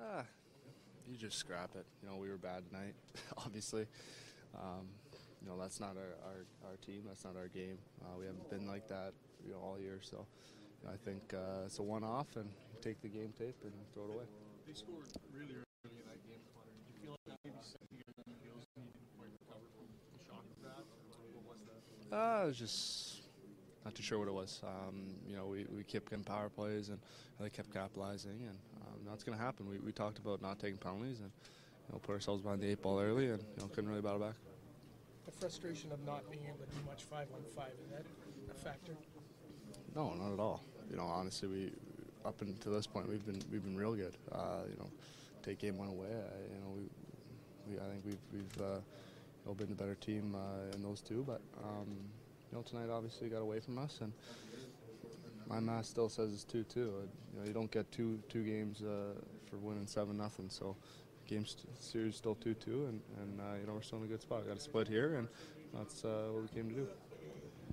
Ah, you just scrap it. You know, we were bad tonight, obviously. Um, you know, that's not our, our, our team. That's not our game. Uh, we haven't been like that, you know, all year. So, you know, I think uh, it's a one-off, and take the game tape and throw it away. They scored really early in that game, Connor. Did you feel like maybe set you guys on heels and you didn't quite recover from the shock of that? What was that? Uh, I was just not too sure what it was. Um, you know, we, we kept getting power plays and they kept capitalizing, and um, that's going to happen. We, we talked about not taking penalties and you know put ourselves behind the eight ball early, and you know couldn't really battle back. The frustration of not being able to do much five on five is that a factor? No, not at all. You know, honestly, we up until this point we've been we've been real good. Uh, you know, take game one away. I, you know, we, we I think we've we've uh, you know, been the better team uh, in those two, but um, you know tonight obviously got away from us, and my math still says it's two two. You know, you don't get two two games uh, for winning seven nothing, so. Game st- series still two two, and, and uh, you know we're still in a good spot. Got a split here, and that's uh, what we came to do.